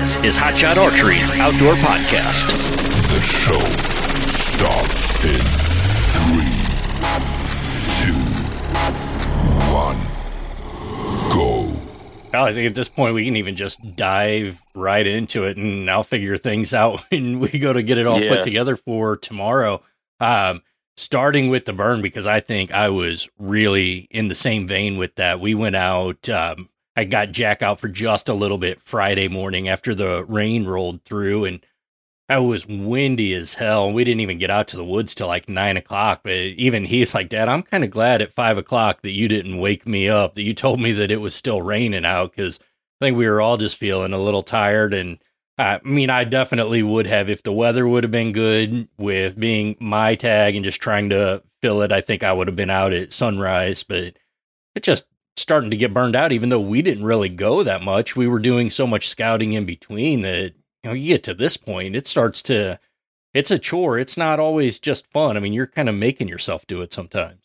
This is Hotshot Archery's outdoor podcast. The show starts in three, two, one, go. Well, I think at this point we can even just dive right into it, and I'll figure things out when we go to get it all Yeah. put together for tomorrow. Um, starting with the burn because I think I was really in the same vein with that. We went out. Um, I got Jack out for just a little bit Friday morning after the rain rolled through, and I was windy as hell. We didn't even get out to the woods till like nine o'clock. But even he's like, Dad, I'm kind of glad at five o'clock that you didn't wake me up, that you told me that it was still raining out because I think we were all just feeling a little tired. And I mean, I definitely would have if the weather would have been good with being my tag and just trying to fill it. I think I would have been out at sunrise, but it just starting to get burned out, even though we didn't really go that much. We were doing so much scouting in between that, you know, you get to this point, it starts to, it's a chore. It's not always just fun. I mean, you're kind of making yourself do it sometimes.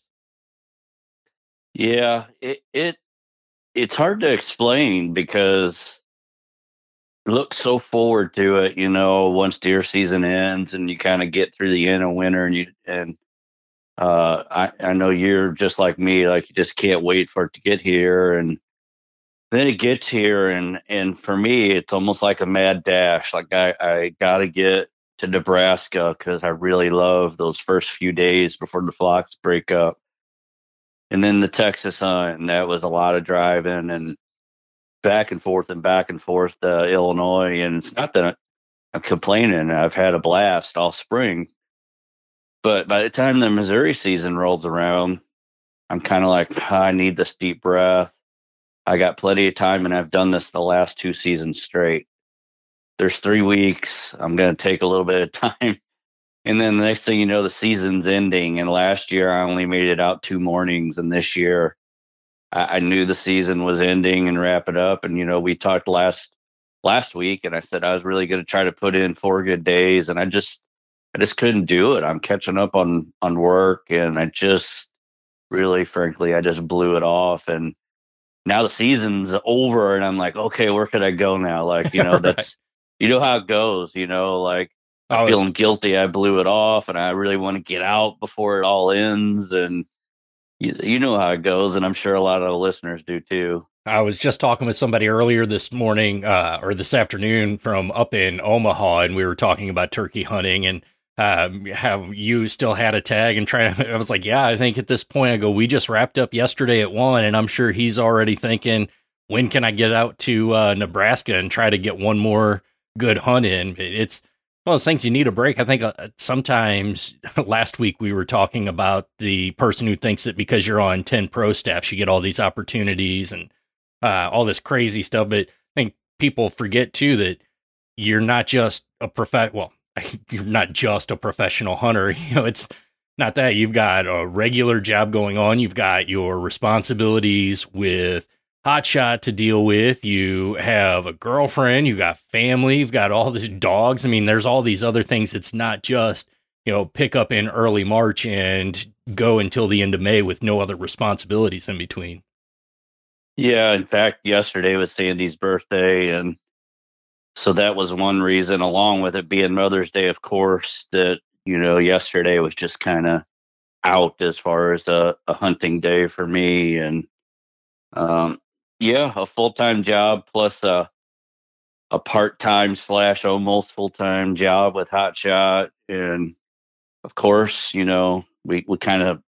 Yeah, it it it's hard to explain because look so forward to it, you know, once deer season ends and you kind of get through the end of winter and you and uh I I know you're just like me, like you just can't wait for it to get here and then it gets here and and for me it's almost like a mad dash. Like I I got to get to Nebraska cuz I really love those first few days before the flocks break up and then the Texas hunt, and that was a lot of driving and back and forth and back and forth to Illinois. And it's not that I'm complaining; I've had a blast all spring. But by the time the Missouri season rolls around, I'm kind of like, I need this deep breath. I got plenty of time, and I've done this the last two seasons straight. There's three weeks. I'm going to take a little bit of time and then the next thing you know, the season's ending. And last year, I only made it out two mornings. And this year, I, I knew the season was ending and wrap it up. And you know, we talked last last week, and I said I was really going to try to put in four good days, and I just I just couldn't do it. I'm catching up on on work, and I just really, frankly, I just blew it off. And now the season's over, and I'm like, okay, where could I go now? Like, you know, Right. that's you know how it goes. You know, like. Oh, feeling guilty I blew it off and I really want to get out before it all ends and you, you know how it goes and I'm sure a lot of the listeners do too. I was just talking with somebody earlier this morning uh, or this afternoon from up in Omaha, and we were talking about turkey hunting and um, how you still had a tag and trying to. I was like, yeah, I think at this point, I go, we just wrapped up yesterday at one, and I'm sure he's already thinking, when can I get out to uh, Nebraska and try to get one more good hunt in? It's one of those things you need a break. I think uh, sometimes last week we were talking about the person who thinks that because you're on 10 pro staffs, you get all these opportunities and uh, all this crazy stuff. But I think people forget too that you're not just a prof. Well, you're not just a professional hunter. You know, it's not that you've got a regular job going on. You've got your responsibilities with hotshot to deal with. You have a girlfriend. You've got family. You've got all these dogs. I mean, there's all these other things. It's not just you know pick up in early March and go until the end of May with no other responsibilities in between. Yeah, in fact, yesterday was Sandy's birthday and so that was one reason along with it being Mother's Day of course that you know yesterday was just kind of out as far as a, a hunting day for me and um yeah, a full-time job plus a a part-time slash almost full-time job with Hot Shot, and of course, you know, we we kind of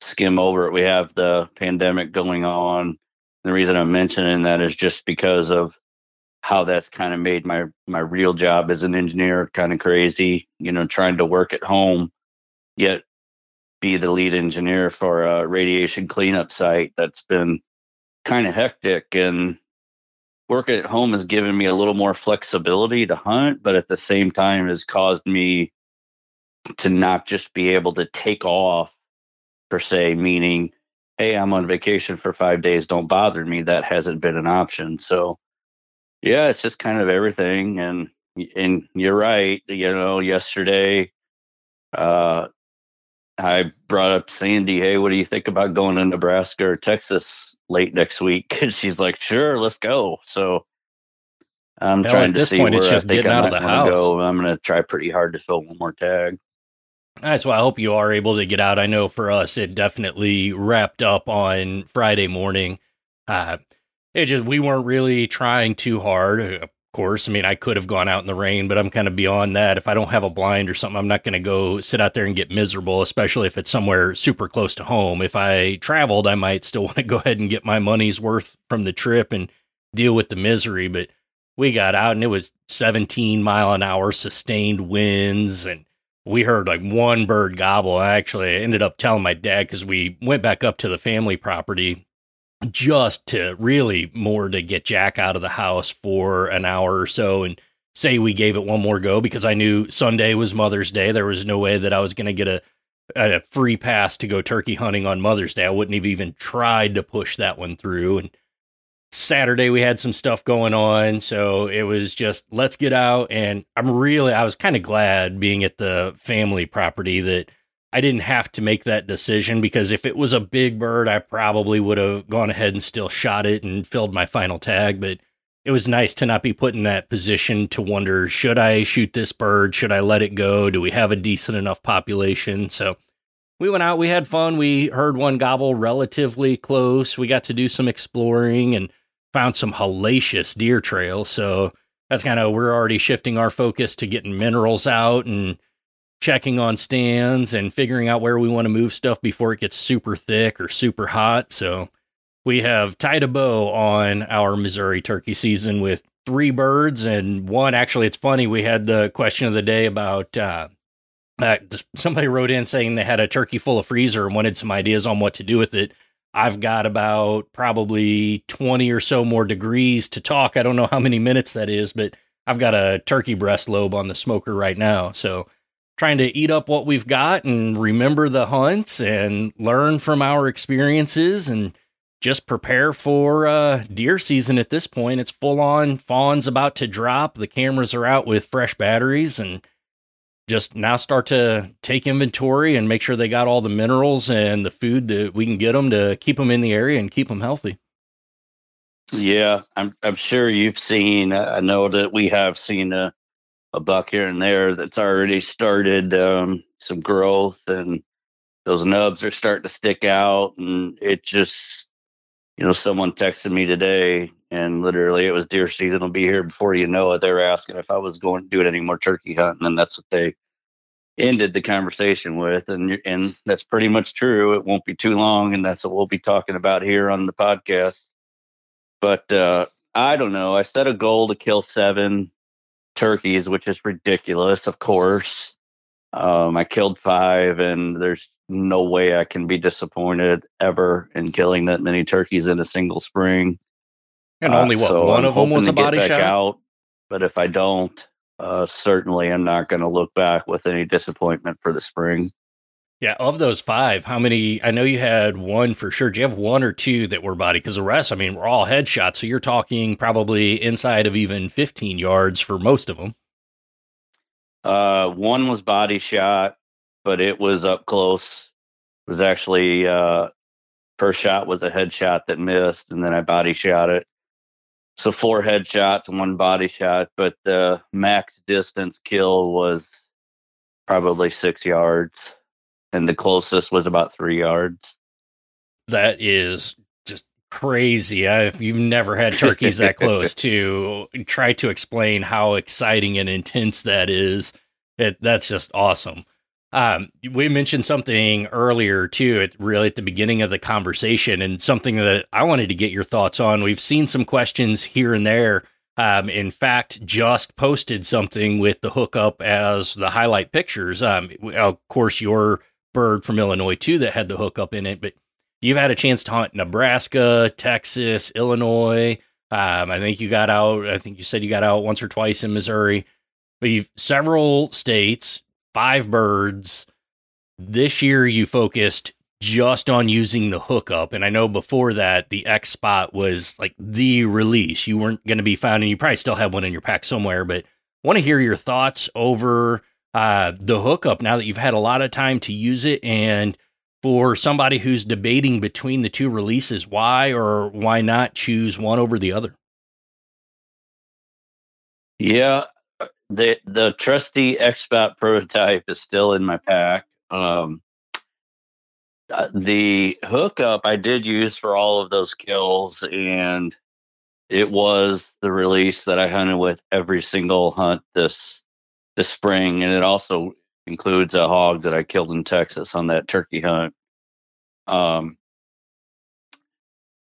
skim over it. We have the pandemic going on. The reason I'm mentioning that is just because of how that's kind of made my my real job as an engineer kind of crazy. You know, trying to work at home, yet be the lead engineer for a radiation cleanup site that's been kind of hectic and work at home has given me a little more flexibility to hunt, but at the same time has caused me to not just be able to take off per se, meaning, hey, I'm on vacation for five days, don't bother me. That hasn't been an option. So yeah, it's just kind of everything. And and you're right, you know, yesterday uh I brought up Sandy, hey, what do you think about going to Nebraska or Texas late next week? And she's like, sure, let's go. So I'm Hell, trying at to this see point, where it's just I think getting I out of the house. Go. I'm going to try pretty hard to fill one more tag. That's why I hope you are able to get out. I know for us, it definitely wrapped up on Friday morning. Uh, it just we weren't really trying too hard. Uh, of course, I mean I could have gone out in the rain, but I'm kind of beyond that. If I don't have a blind or something, I'm not going to go sit out there and get miserable, especially if it's somewhere super close to home. If I traveled, I might still want to go ahead and get my money's worth from the trip and deal with the misery. But we got out and it was 17 mile an hour sustained winds and we heard like one bird gobble. I actually ended up telling my dad because we went back up to the family property just to really more to get Jack out of the house for an hour or so and say we gave it one more go because I knew Sunday was Mother's Day. There was no way that I was going to get a a free pass to go turkey hunting on Mother's Day. I wouldn't have even tried to push that one through. And Saturday we had some stuff going on, so it was just let's get out. And I'm really I was kind of glad being at the family property that I didn't have to make that decision because if it was a big bird, I probably would have gone ahead and still shot it and filled my final tag. But it was nice to not be put in that position to wonder should I shoot this bird? Should I let it go? Do we have a decent enough population? So we went out, we had fun. We heard one gobble relatively close. We got to do some exploring and found some hellacious deer trails. So that's kind of, we're already shifting our focus to getting minerals out and checking on stands and figuring out where we want to move stuff before it gets super thick or super hot. So we have tied a bow on our Missouri turkey season with three birds and one. Actually, it's funny. We had the question of the day about uh, uh, somebody wrote in saying they had a turkey full of freezer and wanted some ideas on what to do with it. I've got about probably 20 or so more degrees to talk. I don't know how many minutes that is, but I've got a turkey breast lobe on the smoker right now. So trying to eat up what we've got and remember the hunts and learn from our experiences and just prepare for uh, deer season at this point. It's full on fawns about to drop. The cameras are out with fresh batteries and just now start to take inventory and make sure they got all the minerals and the food that we can get them to keep them in the area and keep them healthy. Yeah, I'm I'm sure you've seen. I know that we have seen a, a buck here and there that's already started um, some growth, and those nubs are starting to stick out, and it just, you know, someone texted me today, and literally it was deer season will be here before you know it. They were asking if I was going to do it any more turkey hunting, and that's what they ended the conversation with, and and that's pretty much true. It won't be too long, and that's what we'll be talking about here on the podcast. But uh, I don't know. I set a goal to kill seven turkeys, which is ridiculous, of course. Um, I killed five, and there's no way I can be disappointed ever in killing that many turkeys in a single spring. And Uh, only what so one I'm of them was a hoping to get body shot. Out, but if I don't, uh, certainly I'm not going to look back with any disappointment for the spring. Yeah, of those five, how many? I know you had one for sure. Do you have one or two that were body? Because the rest, I mean, we're all headshots. So you're talking probably inside of even 15 yards for most of them. Uh, one was body shot, but it was up close. It was actually uh, first shot was a headshot that missed, and then I body shot it. So four headshots and one body shot, but the max distance kill was probably six yards, and the closest was about three yards. That is just crazy. I, if you've never had turkeys that close to try to explain how exciting and intense that is, it, that's just awesome. Um, we mentioned something earlier too, at really at the beginning of the conversation, and something that I wanted to get your thoughts on. We've seen some questions here and there. Um, in fact, just posted something with the hookup as the highlight pictures. Um, of course, your bird from Illinois too that had the hookup in it, but you've had a chance to hunt Nebraska, Texas, Illinois. Um, I think you got out. I think you said you got out once or twice in Missouri. But you've several states, five birds. This year you focused just on using the hookup, and I know before that the X spot was like the release. You weren't going to be found, and you probably still have one in your pack somewhere. But want to hear your thoughts over uh, the hookup now that you've had a lot of time to use it and for somebody who's debating between the two releases, why or why not choose one over the other? Yeah, the the trusty X-Spot prototype is still in my pack. Um, uh, the hookup I did use for all of those kills, and it was the release that I hunted with every single hunt this this spring, and it also includes a hog that I killed in Texas on that turkey hunt. Um,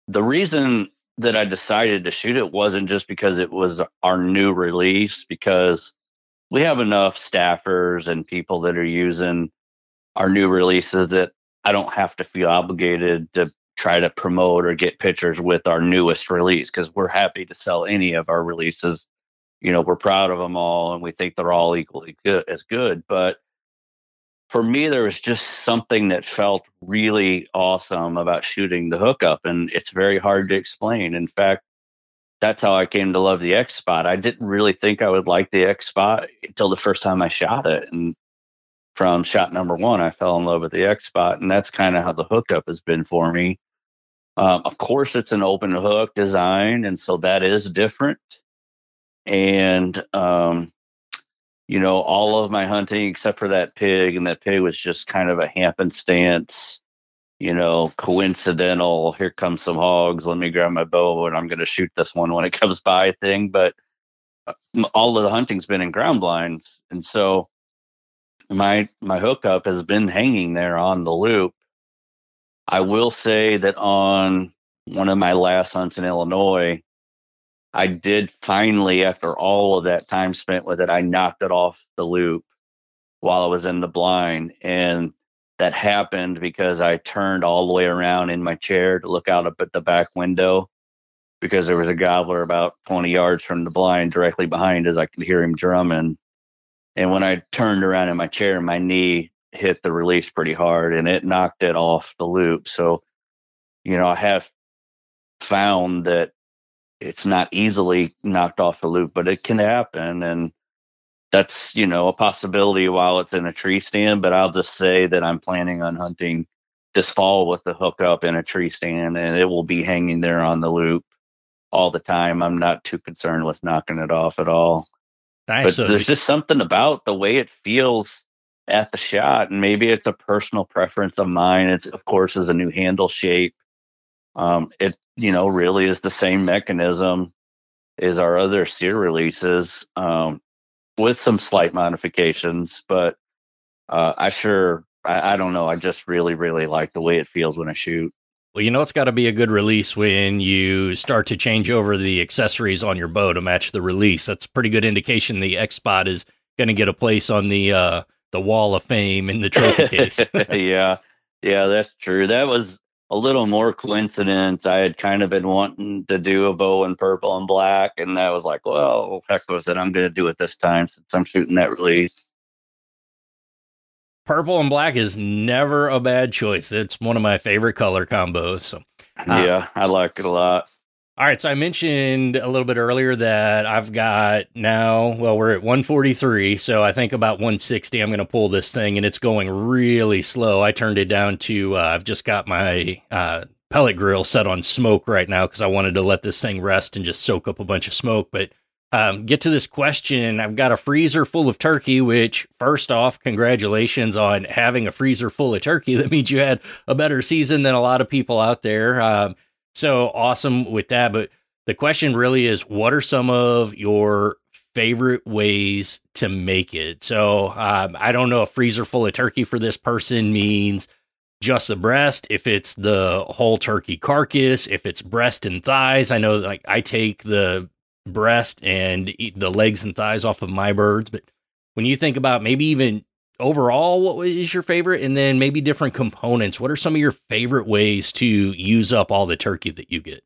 the reason that I decided to shoot it wasn't just because it was our new release, because we have enough staffers and people that are using our new releases that I don't have to feel obligated to try to promote or get pictures with our newest release because we're happy to sell any of our releases. You know, we're proud of them all and we think they're all equally good as good. But for me, there was just something that felt really awesome about shooting the hookup, and it's very hard to explain. In fact, that's how I came to love the X Spot. I didn't really think I would like the X Spot until the first time I shot it, and from shot number one, I fell in love with the X Spot, and that's kind of how the hookup has been for me. Um, of course, it's an open hook design, and so that is different. And um, you know, all of my hunting except for that pig, and that pig was just kind of a happenstance, you know, coincidental. Here comes some hogs. Let me grab my bow, and I'm going to shoot this one when it comes by thing. But uh, all of the hunting's been in ground blinds, and so my my hookup has been hanging there on the loop. I will say that on one of my last hunts in Illinois, I did finally, after all of that time spent with it, I knocked it off the loop while I was in the blind. And that happened because I turned all the way around in my chair to look out up at the back window because there was a gobbler about 20 yards from the blind directly behind as I could hear him drumming. And when I turned around in my chair, my knee hit the release pretty hard and it knocked it off the loop. So, you know, I have found that it's not easily knocked off the loop, but it can happen. And that's, you know, a possibility while it's in a tree stand. But I'll just say that I'm planning on hunting this fall with the hookup in a tree stand and it will be hanging there on the loop all the time. I'm not too concerned with knocking it off at all. Nice. But so there's just something about the way it feels at the shot. And maybe it's a personal preference of mine. It's, of course, is a new handle shape. Um, it you know, really is the same mechanism as our other SERE releases, um, with some slight modifications. But uh, I sure, I, I don't know. I just really, really like the way it feels when I shoot. Well, you know, it's got to be a good release when you start to change over the accessories on your bow to match the release. That's a pretty good indication the X Spot is going to get a place on the uh, the wall of fame in the trophy case. yeah, yeah, that's true. That was a little more coincidence. I had kind of been wanting to do a bow in purple and black, and I was like, well, heck with it. I'm going to do it this time since I'm shooting that release. Purple and black is never a bad choice. It's one of my favorite color combos. So, uh, yeah, I like it a lot. All right, so I mentioned a little bit earlier that I've got now, well, we're at 143, so I think about 160 I'm going to pull this thing and it's going really slow. I turned it down to uh, I've just got my uh, pellet grill set on smoke right now cuz I wanted to let this thing rest and just soak up a bunch of smoke, but um, get to this question. I've got a freezer full of turkey, which, first off, congratulations on having a freezer full of turkey. That means you had a better season than a lot of people out there. Um, so awesome with that. But the question really is what are some of your favorite ways to make it? So um, I don't know a freezer full of turkey for this person means just the breast, if it's the whole turkey carcass, if it's breast and thighs. I know like I take the breast and eat the legs and thighs off of my birds, but when you think about maybe even overall, what is your favorite? And then maybe different components. What are some of your favorite ways to use up all the turkey that you get?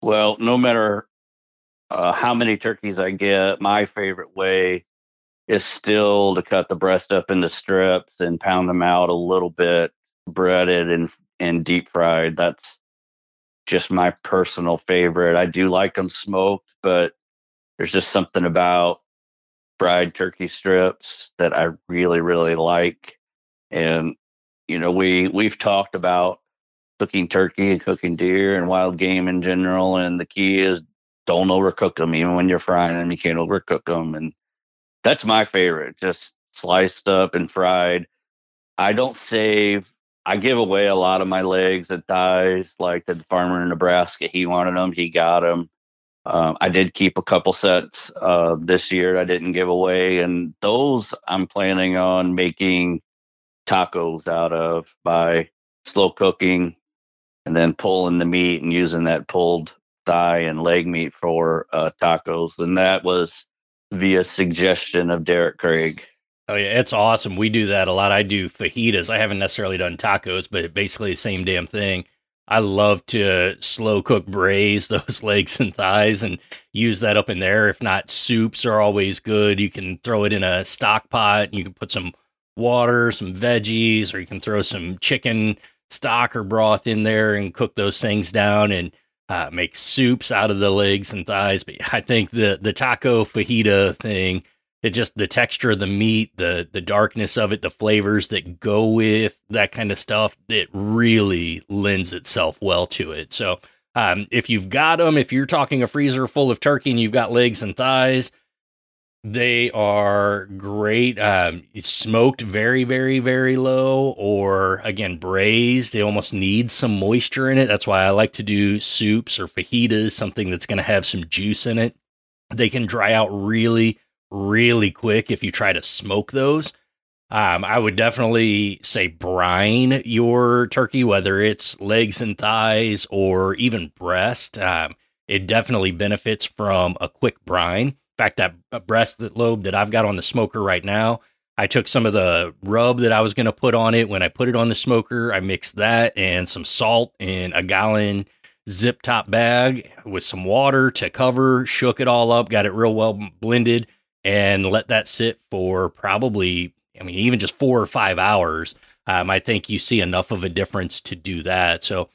Well, no matter uh, how many turkeys I get, my favorite way is still to cut the breast up into strips and pound them out a little bit, breaded and and deep fried. That's just my personal favorite. I do like them smoked, but there's just something about fried turkey strips that I really, really like. And, you know, we, we've talked about cooking turkey and cooking deer and wild game in general. And the key is don't overcook them. Even when you're frying them, you can't overcook them. And that's my favorite, just sliced up and fried. I don't save. I give away a lot of my legs and thighs. Like the farmer in Nebraska, he wanted them, he got them. Um, I did keep a couple sets uh, this year. I didn't give away, and those I'm planning on making tacos out of by slow cooking and then pulling the meat and using that pulled thigh and leg meat for uh, tacos. And that was via suggestion of Derek Craig. Oh yeah, it's awesome. We do that a lot. I do fajitas. I haven't necessarily done tacos, but basically the same damn thing. I love to slow cook braise those legs and thighs and use that up in there. If not, soups are always good. You can throw it in a stock pot. and You can put some water, some veggies, or you can throw some chicken stock or broth in there and cook those things down and uh, make soups out of the legs and thighs. But I think the the taco fajita thing, it just the texture of the meat, the the darkness of it, the flavors that go with that kind of stuff, it really lends itself well to it. So um, if you've got them, if you're talking a freezer full of turkey and you've got legs and thighs, they are great. Um, smoked very, very, very low, or again, braised. They almost need some moisture in it. That's why I like to do soups or fajitas, something that's going to have some juice in it. They can dry out really, really quick if you try to smoke those. Um, I would definitely say brine your turkey, whether it's legs and thighs or even breast. Um, it definitely benefits from a quick brine In fact, that breast lobe that I've got on the smoker right now, I took some of the rub that I was going to put on it. When I put it on the smoker, I mixed that and some salt in a gallon zip top bag with some water to cover, shook it all up, got it real well blended, and let that sit for probably, I mean, even just four or five hours. Um, I think you see enough of a difference to do that. So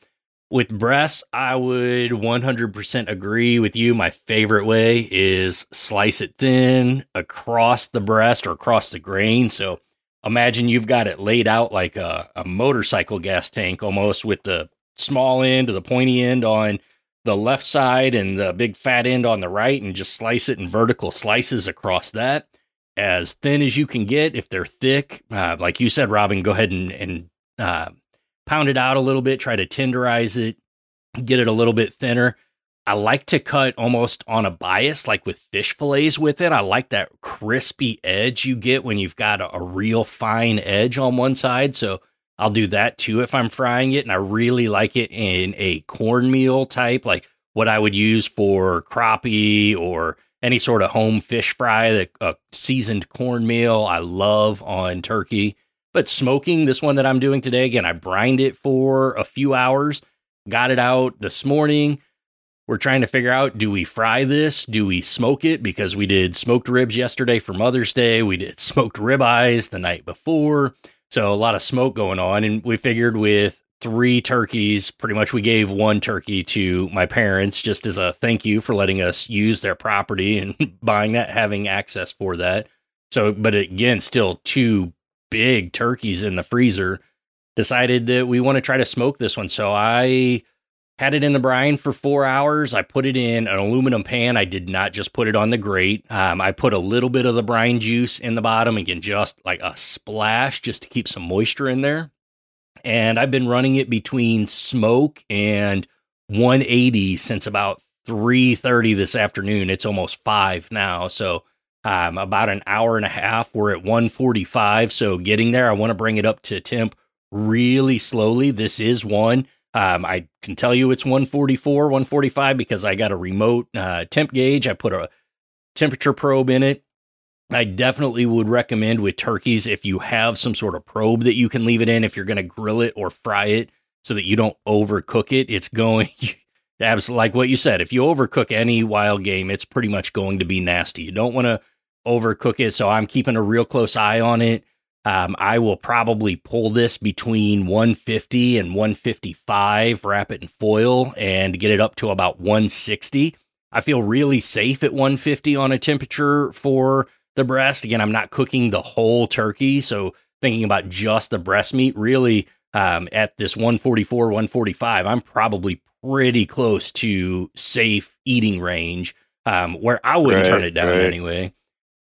with breasts, I would 100% agree with you. My favorite way is slice it thin across the breast or across the grain. So imagine you've got it laid out like a, a motorcycle gas tank almost with the small end to the pointy end on the left side and the big fat end on the right, and just slice it in vertical slices across that. As thin as you can get. If they're thick, uh, like you said, Robin, go ahead and, and uh, pound it out a little bit, try to tenderize it, get it a little bit thinner. I like to cut almost on a bias, like with fish fillets with it. I like that crispy edge you get when you've got a, a, real fine edge on one side. So I'll do that too if I'm frying it. And I really like it in a cornmeal type, like what I would use for crappie or any sort of home fish fry, the uh, seasoned cornmeal I love on turkey. But smoking, this one that I'm doing today, again, I brined it for a few hours, got it out this morning. We're trying to figure out do we fry this? Do we smoke it? Because we did smoked ribs yesterday for Mother's Day. We did smoked ribeyes the night before. So a lot of smoke going on. And we figured with three turkeys, pretty much we gave one turkey to my parents just as a thank you for letting us use their property and buying that, having access for that. So, but again, still two big turkeys in the freezer, decided that we want to try to smoke this one. So I had it in the brine for four hours. I put it in an aluminum pan. I did not just put it on the grate. Um, I put a little bit of the brine juice in the bottom, again, just like a splash, just to keep some moisture in there. And I've been running it between smoke and 180 since about 3:30 this afternoon. It's almost five now, so um, about an hour and a half. We're at 145. So getting there, I want to bring it up to temp really slowly. This is one. Um, I can tell you it's 144, 145 because I got a remote uh, temp gauge. I put a temperature probe in it. I definitely would recommend with turkeys if you have some sort of probe that you can leave it in if you're going to grill it or fry it so that you don't overcook it. It's going absolutely like what you said. If you overcook any wild game, it's pretty much going to be nasty. You don't want to overcook it. So I'm keeping a real close eye on it. Um, I will probably pull this between 150 and 155, wrap it in foil, and get it up to about 160. I feel really safe at 150 on a temperature for the breast. Again, I'm not cooking the whole turkey, so thinking about just the breast meat, really um, at this 144, 145, I'm probably pretty close to safe eating range, um, where I wouldn't Right, turn it down right. anyway.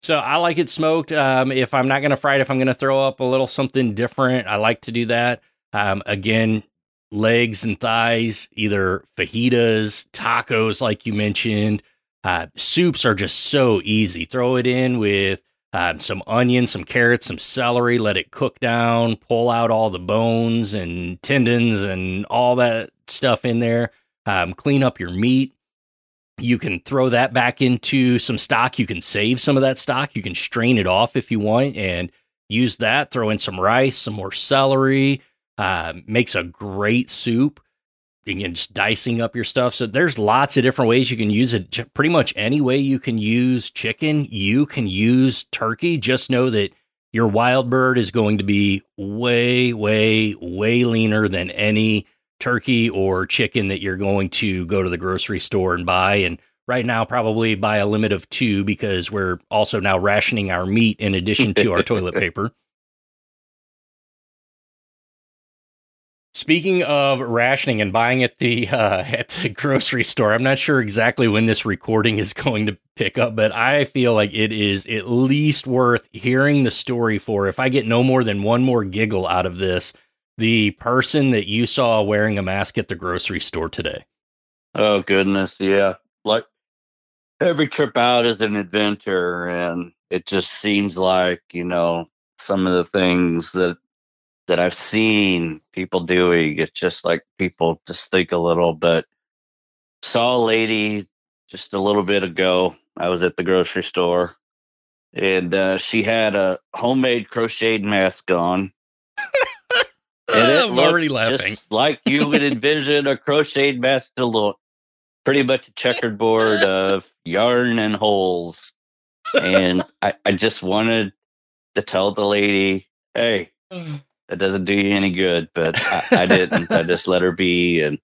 So I like it smoked. Um, if I'm not going to fry it, if I'm going to throw up a little something different, I like to do that. Um, again, legs and thighs, either fajitas, tacos, like you mentioned. Uh, soups are just so easy. Throw it in with um, some onion, some carrots, some celery, let it cook down, pull out all the bones and tendons and all that stuff in there. Um, clean up your meat. You can throw that back into some stock. You can save some of that stock. You can strain it off if you want and use that. Throw in some rice, some more celery. Uh, makes a great soup. Again, just dicing up your stuff. So there's lots of different ways you can use it. Pretty much any way you can use chicken, you can use turkey. Just know that your wild bird is going to be way, way, way leaner than any turkey or chicken that you're going to go to the grocery store and buy. And right now, probably buy a limit of two because we're also now rationing our meat in addition to our toilet paper. Speaking of rationing and buying at the uh, at the grocery store, I'm not sure exactly when this recording is going to pick up, but I feel like it is at least worth hearing the story for. If I get no more than one more giggle out of this, the person that you saw wearing a mask at the grocery store today. Oh goodness, yeah. Like every trip out is an adventure and it just seems like, you know, some of the things that that I've seen people doing, it's just like people just think a little but saw a lady just a little bit ago. I was at the grocery store and uh, she had a homemade crocheted mask on. I'm already laughing. Just like you would envision a crocheted mask to look. Pretty much a checkerboard of yarn and holes. And I, I just wanted to tell the lady, hey, that doesn't do you any good. But I, I didn't. I just let her be. And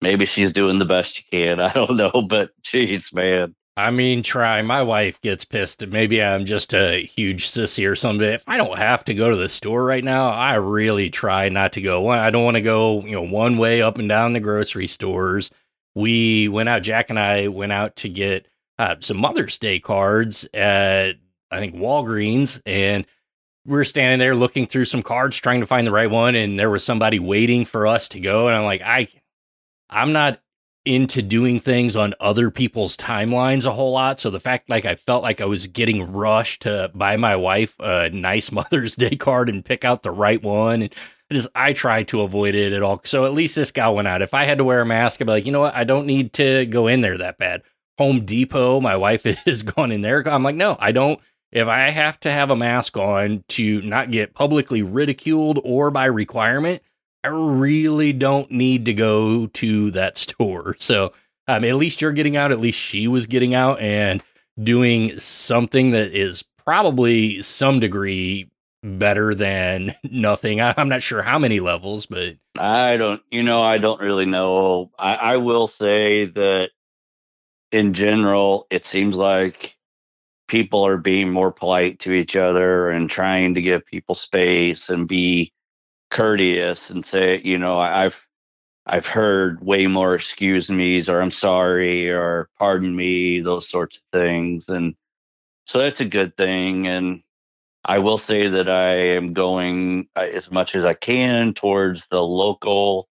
maybe she's doing the best she can. I don't know. But geez, man. I mean, try. My wife gets pissed. Maybe I'm just a huge sissy or something. If I don't have to go to the store right now, I really try not to go. I don't want to go, you know, one way up and down the grocery stores. We went out. Jack and I went out to get uh, some Mother's Day cards at I think Walgreens, and we were standing there looking through some cards, trying to find the right one, and there was somebody waiting for us to go. And I'm like, I, I'm not into doing things on other people's timelines a whole lot. So the fact like I felt like I was getting rushed to buy my wife a nice Mother's Day card and pick out the right one. And just I try to avoid it at all. So at least this guy went out. If I had to wear a mask, I'd be like, you know what? I don't need to go in there that bad. Home Depot, my wife has gone in there. I'm like, no, I don't. If I have to have a mask on to not get publicly ridiculed or by requirement, I really don't need to go to that store. So um, at least you're getting out. At least she was getting out and doing something that is probably some degree better than nothing. I, I'm not sure how many levels, but I don't, you know, I don't really know. I, I will say that in general, it seems like people are being more polite to each other and trying to give people space and be courteous and say, you know, I've I've heard way more excuse me's or I'm sorry or pardon me, those sorts of things. And so that's a good thing. And I will say that I am going uh, as much as I can towards the local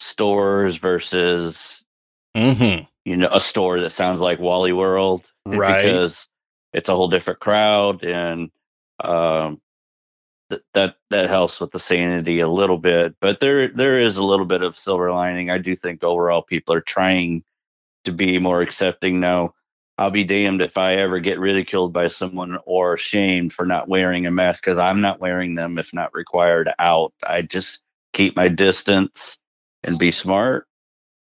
stores versus Mhm. you know a store that sounds like Wally World, Right. Because it's a whole different crowd, and um, th- that that helps with the sanity a little bit. But there there is a little bit of silver lining. I do think overall people are trying to be more accepting now. I'll be damned if I ever get ridiculed by someone or shamed for not wearing a mask because I'm not wearing them if not required out. I just keep my distance and be smart.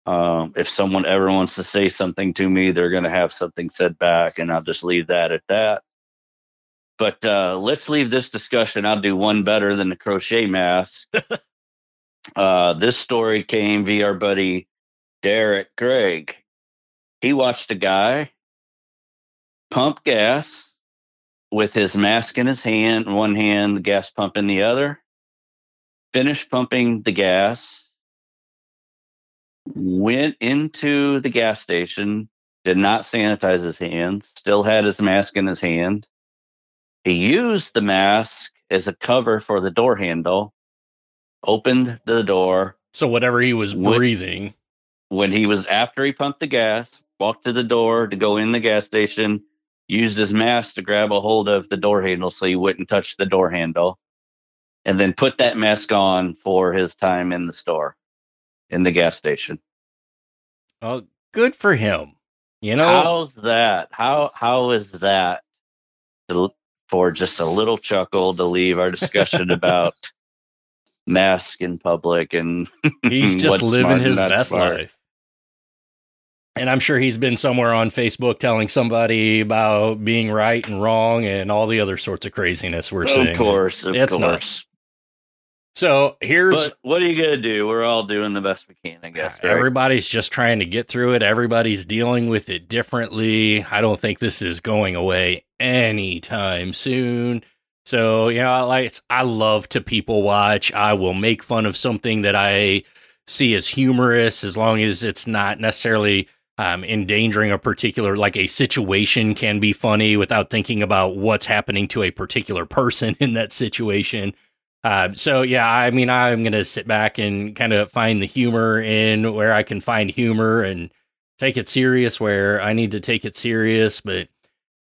Um, if someone ever wants to say something to me, they're going to have something said back, and I'll just leave that at that. But uh, let's leave this discussion. I'll do one better than the crochet mask. uh, this story came via our buddy Derek Gregg. He watched a guy pump gas with his mask in his hand, one hand, the gas pump in the other. Finished pumping the gas, went into the gas station, did not sanitize his hands, still had his mask in his hand. He used the mask as a cover for the door handle, opened the door. So whatever he was breathing, When he was after he pumped the gas, walked to the door to go in the gas station, used his mask to grab a hold of the door handle so he wouldn't touch the door handle, and then put that mask on for his time in the store, in the gas station. oh, good for him. You know, How's that? How how is that to, for just a little chuckle to leave our discussion about mask in public and he's just living his best smart. life. And I'm sure he's been somewhere on Facebook telling somebody about being right and wrong and all the other sorts of craziness we're seeing. Of course, of It's course. nuts. So here's But what are you gonna do? We're all doing the best we can, I guess. Right? Everybody's just trying to get through it. Everybody's dealing with it differently. I don't think this is going away anytime soon. So, you know, like I love to people watch. I will make fun of something that I see as humorous as long as it's not necessarily um, endangering a particular like a situation can be funny without thinking about what's happening to a particular person in that situation. Uh, so yeah, I mean, I'm gonna sit back and kind of find the humor in where I can find humor and take it serious where I need to take it serious. But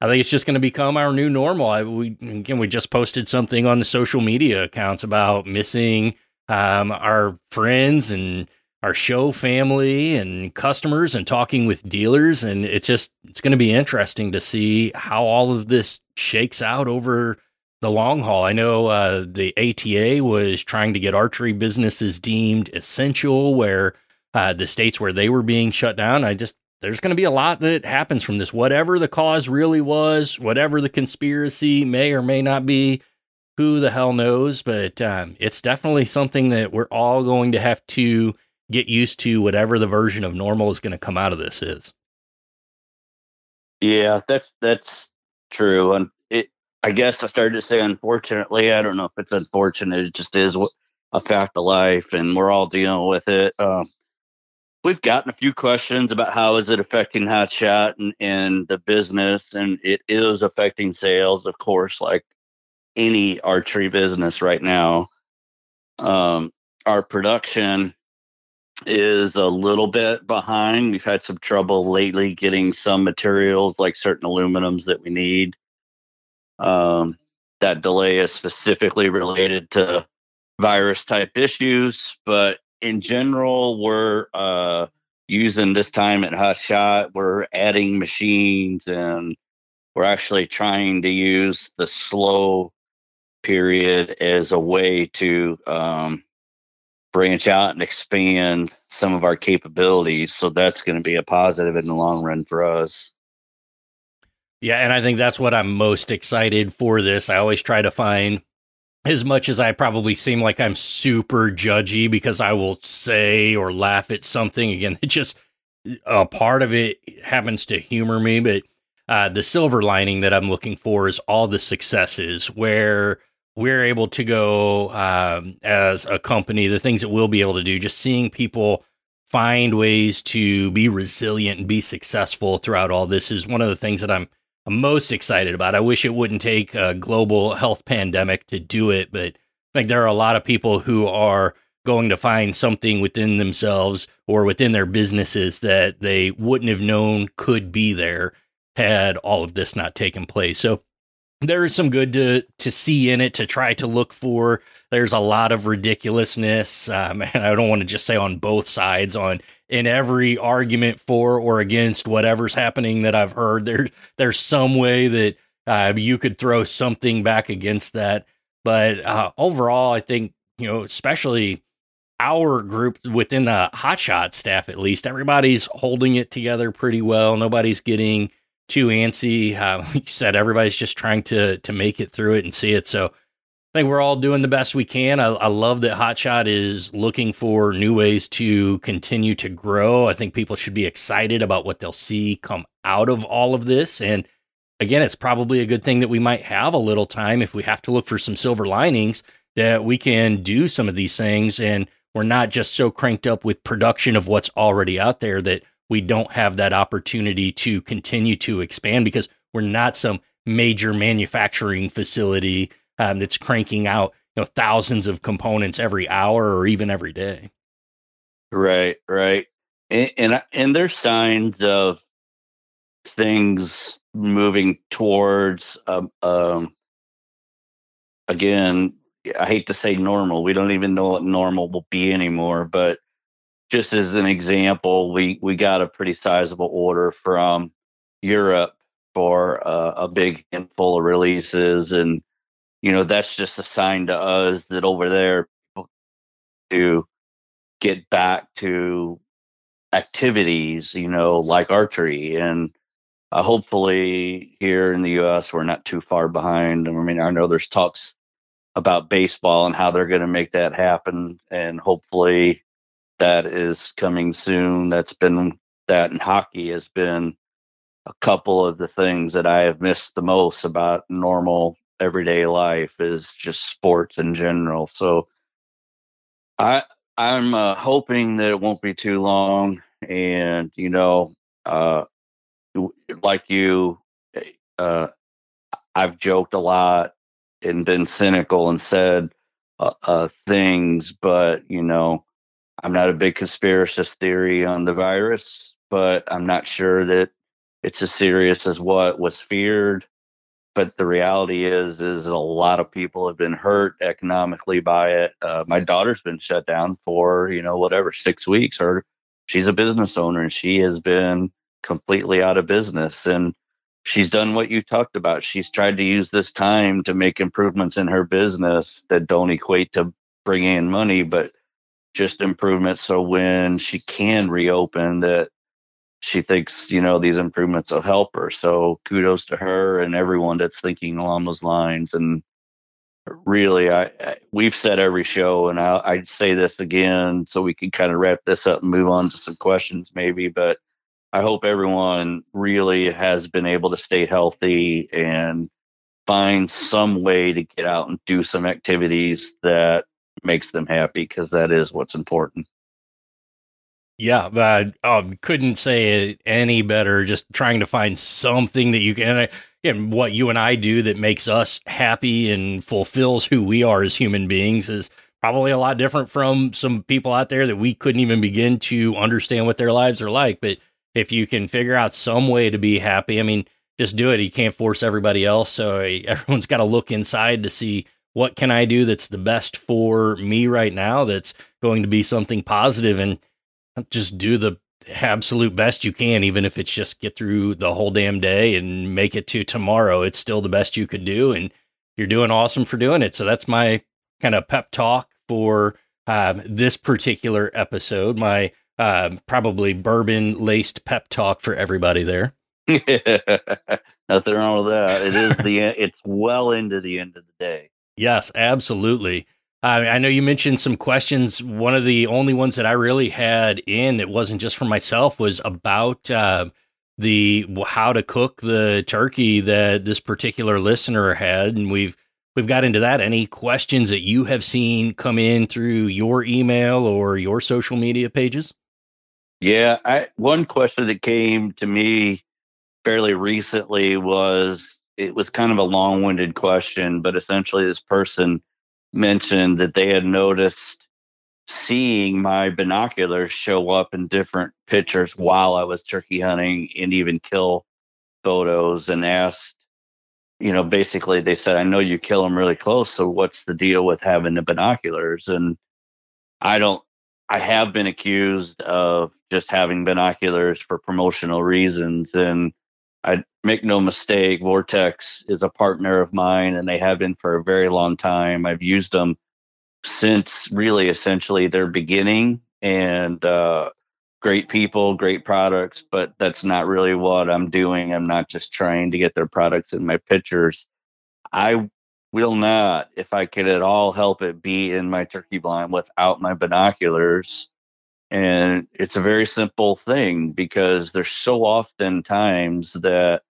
I think it's just going to become our new normal. I, we again, we just posted something on the social media accounts about missing um, our friends and our show family and customers and talking with dealers, and it's just it's going to be interesting to see how all of this shakes out over the long haul. I know uh, the ATA was trying to get archery businesses deemed essential, where uh, the states where they were being shut down. I just there's going to be a lot that happens from this. Whatever the cause really was, whatever the conspiracy may or may not be, who the hell knows? But um, it's definitely something that we're all going to have to get used to. Whatever the version of normal is going to come out of this is. Yeah, that's that's true. And it, I guess I started to say unfortunately. I don't know if it's unfortunate. It just is a fact of life, and we're all dealing with it. Um, we've gotten a few questions about how is it affecting Hot Shot and, and the business, and it is affecting sales, of course, like any archery business right now. Um, our production is a little bit behind. We've had some trouble lately getting some materials like certain aluminums that we need. Um, that delay is specifically related to virus type issues, but in general, we're uh, using this time at Hot Shot. We're adding machines and we're actually trying to use the slow period as a way to um, branch out and expand some of our capabilities. So that's going to be a positive in the long run for us. Yeah, and I think that's what I'm most excited for this. I always try to find as much as I probably seem like I'm super judgy because I will say or laugh at something again, it just a part of it happens to humor me, but uh, the silver lining that I'm looking for is all the successes where we're able to go um, as a company, the things that we'll be able to do, just seeing people find ways to be resilient and be successful throughout all this is one of the things that I'm I'm most excited about. I wish it wouldn't take a global health pandemic to do it, but I think there are a lot of people who are going to find something within themselves or within their businesses that they wouldn't have known could be there had all of this not taken place. So there is some good to to see in it to try to look for. There's a lot of ridiculousness, um, and I don't want to just say on both sides. On in every argument for or against whatever's happening that I've heard, there there's some way that uh, you could throw something back against that. But uh, overall, I think you know, especially our group within the hotshot staff, at least everybody's holding it together pretty well. Nobody's getting too antsy. Uh, like you said, everybody's just trying to to make it through it and see it. So I think we're all doing the best we can. I, I love that Hotshot is looking for new ways to continue to grow. I think people should be excited about what they'll see come out of all of this. And again, it's probably a good thing that we might have a little time if we have to look for some silver linings that we can do some of these things and we're not just so cranked up with production of what's already out there that we don't have that opportunity to continue to expand because we're not some major manufacturing facility um, that's cranking out you know thousands of components every hour or even every day. Right, right, and and, and there's signs of things moving towards um, um, again i hate to say normal we don't even know what normal will be anymore but just as an example we we got a pretty sizable order from europe for uh, a big handful of releases and you know that's just a sign to us that over there to get back to activities you know like archery and uh, hopefully here in the U.S. we're not too far behind. I mean, I know there's talks about baseball and how they're going to make that happen, and hopefully that is coming soon. That's been that, and hockey has been a couple of the things that I have missed the most about normal everyday life is just sports in general. So I I'm uh, hoping that it won't be too long, and you know, uh, like you, uh, I've joked a lot and been cynical and said uh, uh, things, but you know, I'm not a big conspiracist theory on the virus, but I'm not sure that it's as serious as what was feared. But the reality is, is a lot of people have been hurt economically by it. Uh, my daughter's been shut down for you know whatever six weeks. Her, she's a business owner and she has been completely out of business. And she's done what you talked about. She's tried to use this time to make improvements in her business that don't equate to bringing in money, but just improvements so when she can reopen that she thinks you know these improvements will help her. So kudos to her and everyone that's thinking along those lines and really i, I we've said every show and I, i'd say this again so we can kind of wrap this up and move on to some questions maybe but I hope everyone really has been able to stay healthy and find some way to get out and do some activities that makes them happy because that is what's important. Yeah, I um, couldn't say it any better. Just trying to find something that you can, and what you and I do that makes us happy and fulfills who we are as human beings is probably a lot different from some people out there that we couldn't even begin to understand what their lives are like. But if you can figure out some way to be happy, I mean, just do it. You can't force everybody else. So everyone's got to look inside to see what can I do that's the best for me right now that's going to be something positive and just do the absolute best you can even if it's just get through the whole damn day and make it to tomorrow it's still the best you could do and you're doing awesome for doing it so that's my kind of pep talk for um, this particular episode my uh, probably bourbon laced pep talk for everybody there. Nothing wrong with that. It is the it's well into the end of the day. Yes, absolutely. Uh, I know you mentioned some questions. One of the only ones that I really had in that wasn't just for myself was about uh, the how to cook the turkey that this particular listener had, and we've we've got into that. Any questions that you have seen come in through your email or your social media pages? Yeah, I, one question that came to me fairly recently was it was kind of a long-winded question, but essentially this person mentioned that they had noticed seeing my binoculars show up in different pictures while I was turkey hunting and even kill photos and asked, you know, basically they said, I know you kill them really close. So what's the deal with having the binoculars? And I don't I have been accused of just having binoculars for promotional reasons. And I make no mistake, Vortex is a partner of mine and they have been for a very long time. I've used them since really essentially their beginning and uh, great people, great products, but that's not really what I'm doing. I'm not just trying to get their products in my pictures. I will not, if I could at all help it, be in my turkey blind without my binoculars. And it's a very simple thing because there's so often times that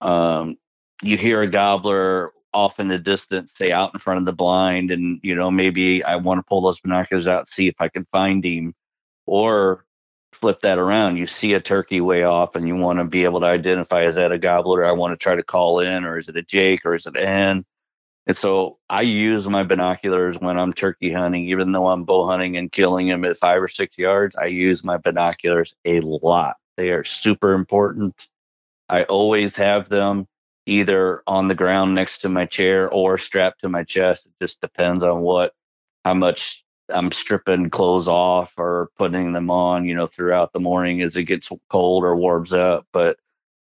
um, you hear a gobbler off in the distance, say out in front of the blind, and you know maybe I want to pull those binoculars out, see if I can find him, or flip that around. You see a turkey way off, and you want to be able to identify is that a gobbler? I want to try to call in, or is it a jake, or is it an? And so I use my binoculars when I'm turkey hunting, even though I'm bow hunting and killing them at five or six yards. I use my binoculars a lot. They are super important. I always have them either on the ground next to my chair or strapped to my chest. It just depends on what, how much I'm stripping clothes off or putting them on, you know, throughout the morning as it gets cold or warms up. But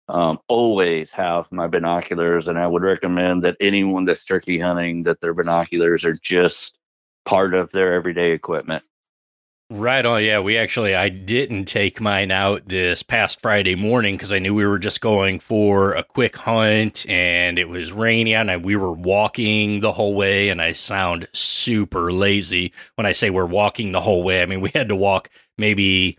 um, always have my binoculars, and I would recommend that anyone that's turkey hunting that their binoculars are just part of their everyday equipment. Right on. Yeah, we actually I didn't take mine out this past Friday morning because I knew we were just going for a quick hunt and it was rainy and I, we were walking the whole way and I sound super lazy when I say we're walking the whole way. I mean we had to walk maybe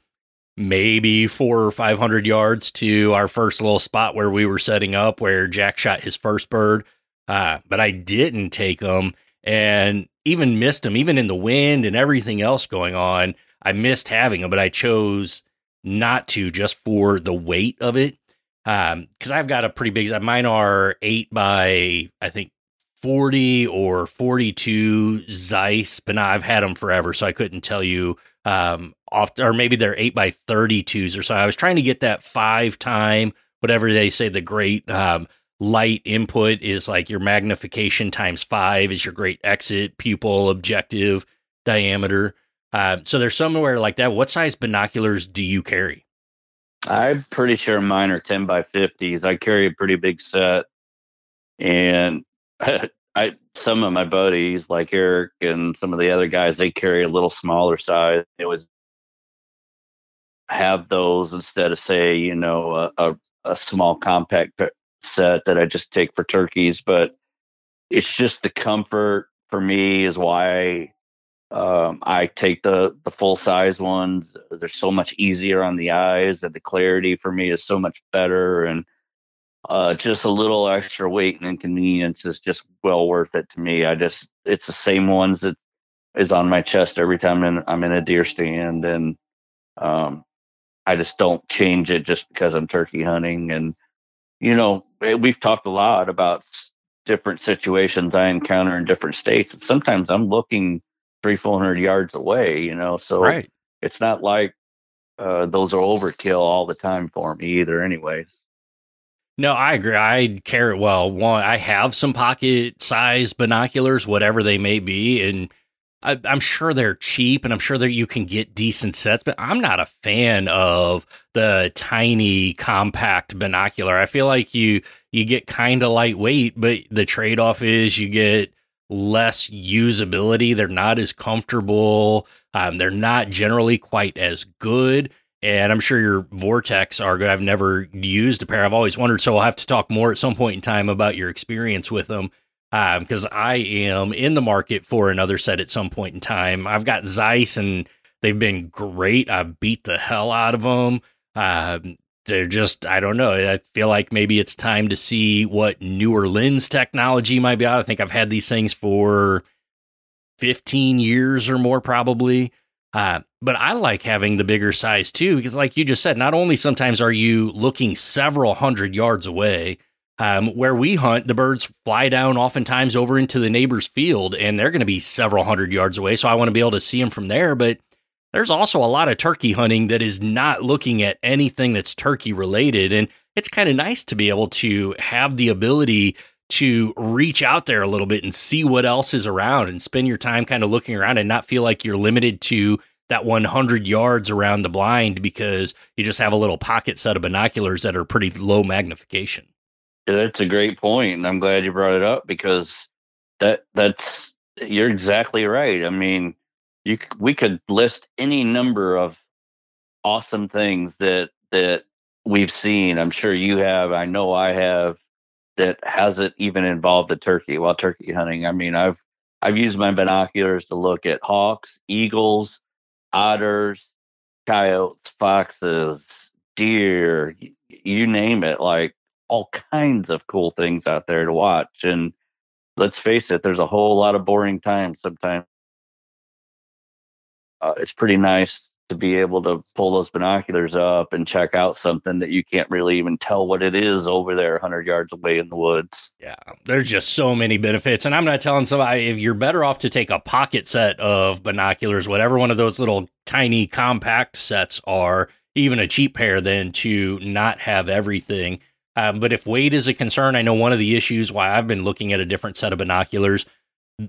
maybe four or five hundred yards to our first little spot where we were setting up where Jack shot his first bird. Uh, but I didn't take them and even missed them, even in the wind and everything else going on. I missed having them, but I chose not to just for the weight of it. Um, because I've got a pretty big. Mine are eight by I think 40 or 42 Zeiss, but now I've had them forever, so I couldn't tell you um, off, or maybe they're eight by 32s or so. I was trying to get that five time, whatever they say, the great um, light input is like your magnification times five is your great exit pupil objective diameter. Uh, so there's somewhere like that. What size binoculars do you carry? I'm pretty sure mine are 10 by 50s. I carry a pretty big set. And I some of my buddies like Eric and some of the other guys they carry a little smaller size. It was have those instead of say you know a, a, a small compact set that I just take for turkeys. But it's just the comfort for me is why um, I take the the full size ones. They're so much easier on the eyes, and the clarity for me is so much better. And uh, just a little extra weight and inconvenience is just well worth it to me. I just it's the same ones that is on my chest every time in, I'm in a deer stand, and um, I just don't change it just because I'm turkey hunting. And you know, eh, we've talked a lot about different situations I encounter in different states, and sometimes I'm looking three, four hundred yards away. You know, so right. it's not like uh, those are overkill all the time for me either. Anyways. No, I agree. I carry well. One, I have some pocket size binoculars, whatever they may be, and I, am sure they're cheap, and I'm sure that you can get decent sets. But I'm not a fan of the tiny compact binocular. I feel like you you get kind of lightweight, but the trade off is you get less usability. They're not as comfortable. Um, they're not generally quite as good and I'm sure your Vortex are good. I've never used a pair. I've always wondered. So I'll have to talk more at some point in time about your experience with them because um, I am in the market for another set at some point in time. I've got Zeiss and they've been great. I beat the hell out of them. Um, they're just, I don't know. I feel like maybe it's time to see what newer lens technology might be out. I think I've had these things for 15 years or more, probably. Uh, but I like having the bigger size too, because like you just said, not only sometimes are you looking several hundred yards away, um, where we hunt, the birds fly down oftentimes over into the neighbor's field and they're going to be several hundred yards away. So I want to be able to see them from there. But there's also a lot of turkey hunting that is not looking at anything that's turkey related. And it's kind of nice to be able to have the ability to reach out there a little bit and see what else is around and spend your time kind of looking around and not feel like you're limited to that 100 yards around the blind because you just have a little pocket set of binoculars that are pretty low magnification. Yeah, that's a great point, and I'm glad you brought it up because that that's you're exactly right. I mean, you we could list any number of awesome things that that we've seen. I'm sure you have. I know I have that hasn't even involved a turkey while turkey hunting. I mean, I've I've used my binoculars to look at hawks, eagles, otters, coyotes, foxes, deer, you name it, like all kinds of cool things out there to watch. And let's face it, there's a whole lot of boring times sometimes. Uh, it's pretty nice to be able to pull those binoculars up and check out something that you can't really even tell what it is over there 100 yards away in the woods. Yeah, there's just so many benefits. And I'm not telling somebody if you're better off to take a pocket set of binoculars, whatever one of those little tiny compact sets are, even a cheap pair, than to not have everything. Um, but if weight is a concern, I know one of the issues why I've been looking at a different set of binoculars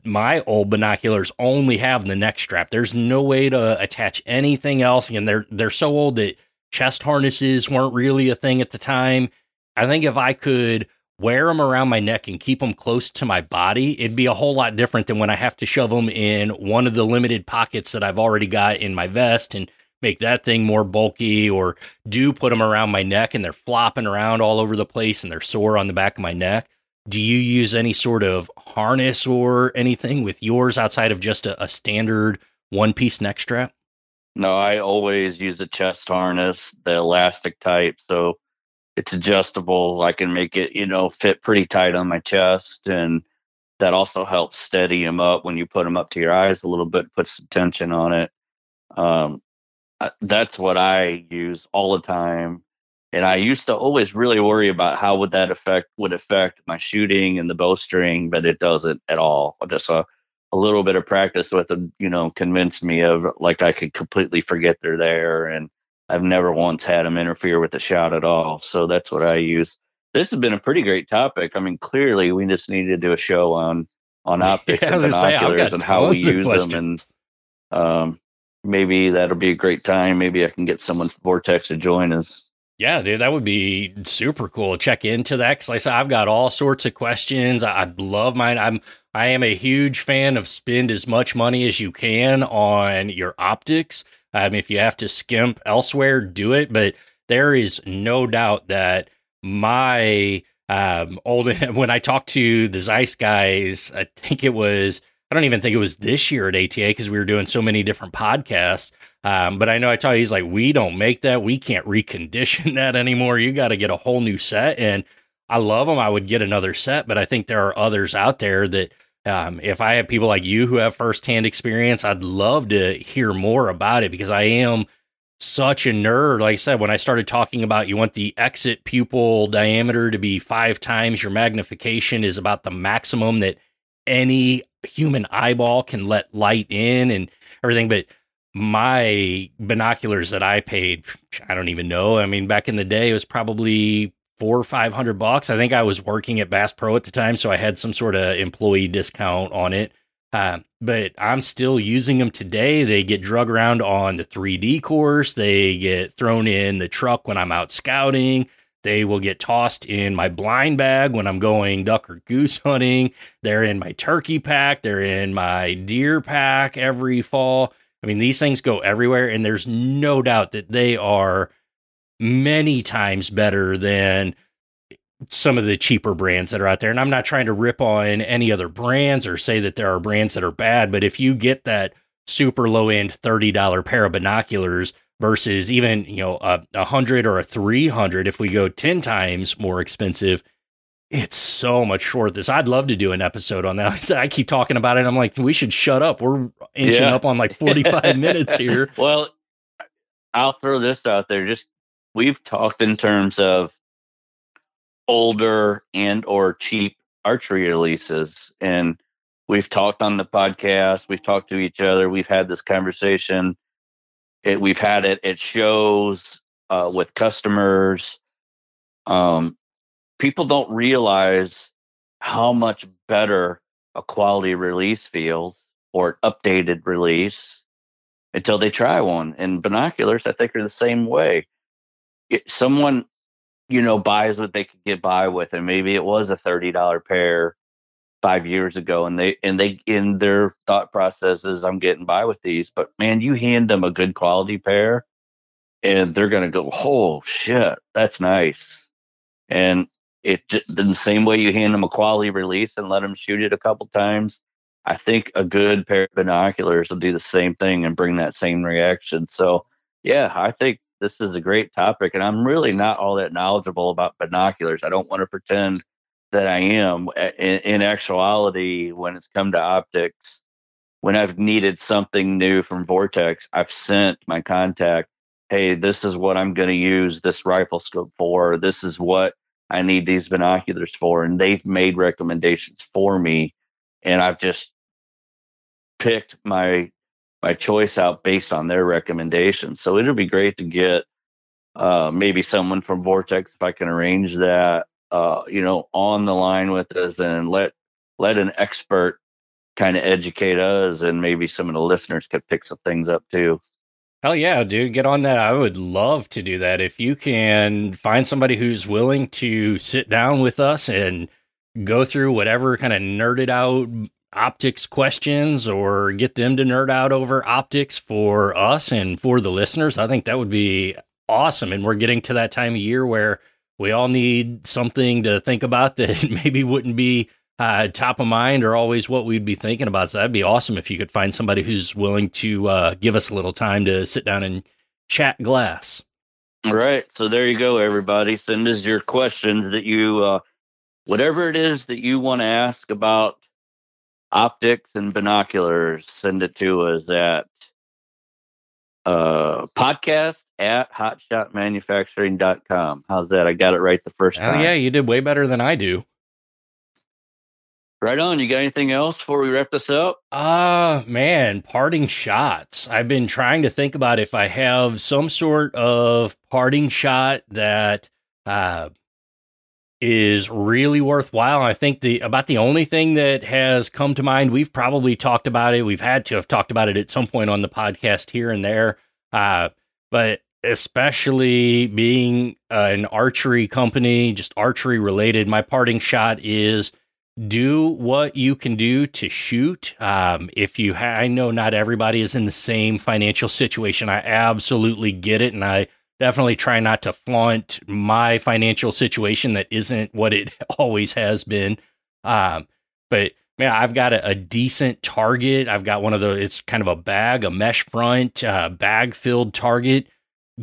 my old binoculars only have the neck strap. There's no way to attach anything else, and they're they're so old that chest harnesses weren't really a thing at the time. I think if I could wear them around my neck and keep them close to my body, it'd be a whole lot different than when I have to shove them in one of the limited pockets that I've already got in my vest and make that thing more bulky or do put them around my neck and they're flopping around all over the place and they're sore on the back of my neck do you use any sort of harness or anything with yours outside of just a, a standard one piece neck strap? No, I always use a chest harness, the elastic type. So it's adjustable. I can make it, you know, fit pretty tight on my chest. And that also helps steady them up when you put them up to your eyes a little bit, puts some tension on it. Um, that's what I use all the time and I used to always really worry about how would that affect would affect my shooting and the bowstring, but it doesn't at all. Just a, a little bit of practice with them, you know, convinced me of like I could completely forget they're there, and I've never once had them interfere with the shot at all. So that's what I use. This has been a pretty great topic. I mean, clearly we just need to do a show on on optics yeah, and binoculars say, and how we use them, and um, maybe that'll be a great time. Maybe I can get someone from Vortex to join us. Yeah, dude, that would be super cool. Check into that because, like I said, I've got all sorts of questions. I, I love mine. I'm I am a huge fan of spend as much money as you can on your optics. Um, if you have to skimp elsewhere, do it. But there is no doubt that my um, old when I talked to the Zeiss guys, I think it was I don't even think it was this year at ATA because we were doing so many different podcasts. Um, but I know I tell you, he's like, we don't make that. We can't recondition that anymore. You got to get a whole new set. And I love them. I would get another set, but I think there are others out there that um, if I have people like you who have firsthand experience, I'd love to hear more about it because I am such a nerd. Like I said, when I started talking about you want the exit pupil diameter to be five times your magnification is about the maximum that any human eyeball can let light in and everything. But my binoculars that I paid, I don't even know. I mean, back in the day, it was probably four or five hundred bucks. I think I was working at Bass Pro at the time, so I had some sort of employee discount on it. Uh, but I'm still using them today. They get drug around on the 3D course. They get thrown in the truck when I'm out scouting. They will get tossed in my blind bag when I'm going duck or goose hunting. They're in my turkey pack. They're in my deer pack every fall. I mean, these things go everywhere, and there's no doubt that they are many times better than some of the cheaper brands that are out there. And I'm not trying to rip on any other brands or say that there are brands that are bad, but if you get that super low end $30 pair of binoculars versus even you know a, a hundred or a 300 if we go 10 times more expensive it's so much short this. I'd love to do an episode on that. I keep talking about it i'm like we should shut up. We're inching yeah. up on like 45 minutes here. Well i'll throw this out there. Just we've talked in terms of older and or cheap archery releases and we've talked on the podcast. We've talked to each other. We've had this conversation it, we've had it at shows uh, with customers. Um, people don't realize how much better a quality release feels or an updated release until they try one. And binoculars, I think, are the same way. It, someone, you know, buys what they could get by with, and maybe it was a thirty dollar pair five years ago and they and they in their thought processes i'm getting by with these but man you hand them a good quality pair and they're going to go oh shit that's nice. And it the same way you hand them a quality release and let them shoot it a couple times i think a good pair of binoculars will do the same thing and bring that same reaction. So yeah i think this is a great topic and i'm really not all that knowledgeable about binoculars. I don't want to pretend that I am. In, in actuality, when it's come to optics, when I've needed something new from Vortex, I've sent my contact, hey, this is what I'm going to use this rifle scope for. This is what I need these binoculars for. And they've made recommendations for me. And I've just picked my my choice out based on their recommendations. So it'll be great to get uh, maybe someone from Vortex if I can arrange that, uh, you know, on the line with us and let let an expert kind of educate us, and maybe some of the listeners could pick some things up too. Hell yeah, dude, get on that. I would love to do that. If you can find somebody who's willing to sit down with us and go through whatever kind of nerded out optics questions or get them to nerd out over optics for us and for the listeners, I think that would be awesome. And we're getting to that time of year where we all need something to think about that maybe wouldn't be uh, top of mind or always what we'd be thinking about. So that'd be awesome if you could find somebody who's willing to uh, give us a little time to sit down and chat glass. All right. So there you go, everybody. Send us your questions that you, uh, whatever it is that you want to ask about optics and binoculars, send it to us at uh, podcast at hotshotmanufacturing.com. How's that? I got it right the first time. Oh, yeah. You did way better than I do. Right on. You got anything else before we wrap this up? Ah, uh, man, parting shots. I've been trying to think about if I have some sort of parting shot that uh, is really worthwhile. I think the about the only thing that has come to mind, we've probably talked about it. We've had to have talked about it at some point on the podcast here and there. Uh, but especially being uh, an archery company, just archery related, my parting shot is do what you can do to shoot. Um, if you, ha- I know not everybody is in the same financial situation. I absolutely get it, and I definitely try not to flaunt my financial situation that isn't what it always has been. Um, but man, I've got a, a, decent target. I've got one of the, it's kind of a bag, a mesh front, uh, bag filled target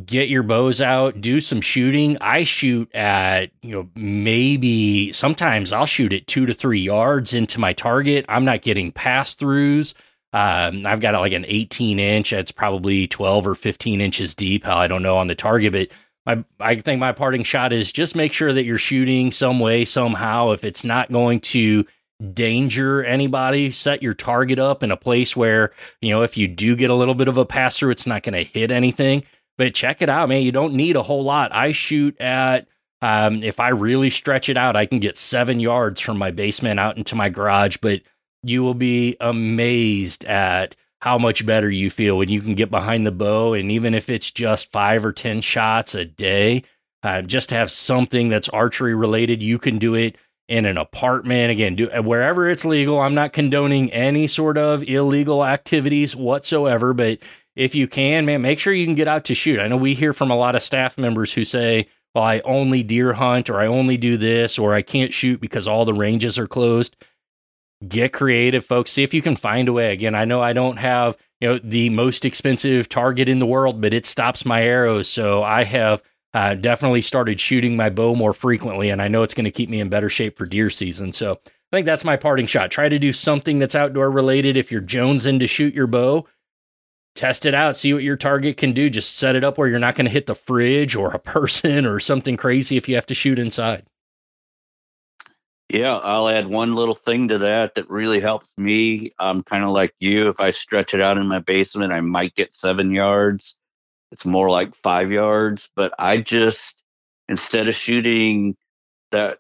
get your bows out, do some shooting. I shoot at, you know, maybe sometimes I'll shoot at two to three yards into my target. I'm not getting pass throughs. Um, I've got like an 18 inch. That's probably 12 or 15 inches deep. I don't know on the target, but my, I think my parting shot is just make sure that you're shooting some way, somehow. If it's not going to danger anybody, set your target up in a place where, you know, if you do get a little bit of a pass through, it's not going to hit anything. But check it out, man. You don't need a whole lot. I shoot at um, if I really stretch it out, I can get seven yards from my basement out into my garage. But you will be amazed at how much better you feel when you can get behind the bow. And even if it's just five or 10 shots a day, uh, just to have something that's archery related, you can do it in an apartment. Again, do wherever it's legal. I'm not condoning any sort of illegal activities whatsoever, but if you can, man, make sure you can get out to shoot. I know we hear from a lot of staff members who say, well, I only deer hunt or I only do this or I can't shoot because all the ranges are closed. Get creative, folks. See if you can find a way. Again, I know I don't have, you know, the most expensive target in the world, but it stops my arrows. So I have uh, definitely started shooting my bow more frequently, and I know it's going to keep me in better shape for deer season. So I think that's my parting shot. Try to do something that's outdoor related. If you're jonesing to shoot your bow, test it out, see what your target can do. Just set it up where you're not going to hit the fridge or a person or something crazy if you have to shoot inside. Yeah, I'll add one little thing to that that really helps me. I'm kind of like you. If I stretch it out in my basement, I might get seven yards. It's more like five yards, but I just, instead of shooting that,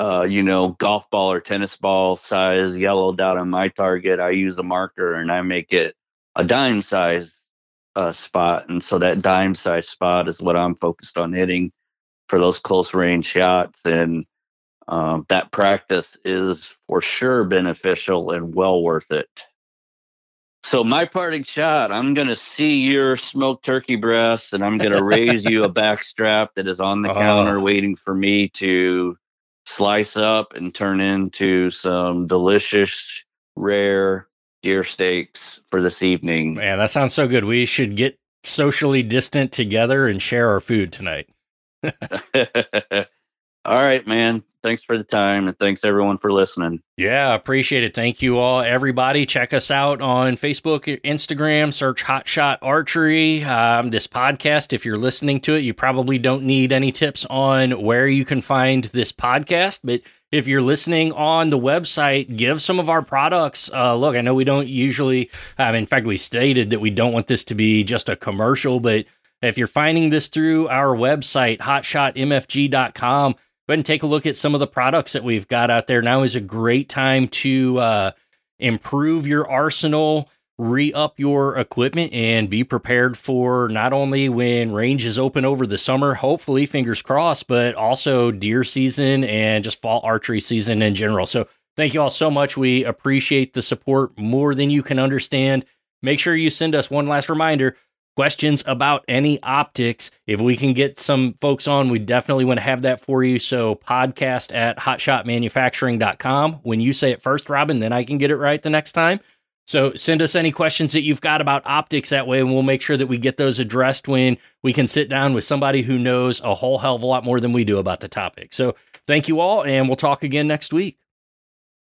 uh, you know, golf ball or tennis ball size yellow dot on my target, I use a marker and I make it a dime size uh, spot, and so that dime size spot is what I'm focused on hitting for those close range shots, and um, that practice is for sure beneficial and well worth it. So my parting shot, I'm going to see your smoked turkey breast and I'm going to raise you a back strap that is on the uh, counter waiting for me to slice up and turn into some delicious, rare deer steaks for this evening. Man, that sounds so good. We should get socially distant together and share our food tonight. All right, man. Thanks for the time, and thanks everyone for listening. Yeah, appreciate it. Thank you all, everybody. Check us out on Facebook, Instagram. Search Hot Shot Archery. Um, this podcast, if you're listening to it, you probably don't need any tips on where you can find this podcast, but if you're listening on the website, give some of our products uh, look. I know we don't usually, um, in fact, we stated that we don't want this to be just a commercial, but if you're finding this through our website, hotshotmfg.com, ahead and take a look at some of the products that we've got out there. Now is a great time to uh, improve your arsenal, re up your equipment, and be prepared for not only when range is open over the summer, hopefully, fingers crossed, but also deer season and just fall archery season in general. So, thank you all so much. We appreciate the support more than you can understand. Make sure you send us one last reminder questions about any optics. If we can get some folks on, we definitely want to have that for you. So podcast at hotshotmanufacturing.com. When you say it first, Robin, then I can get it right the next time. So send us any questions that you've got about optics that way, and we'll make sure that we get those addressed when we can sit down with somebody who knows a whole hell of a lot more than we do about the topic. So thank you all, and we'll talk again next week.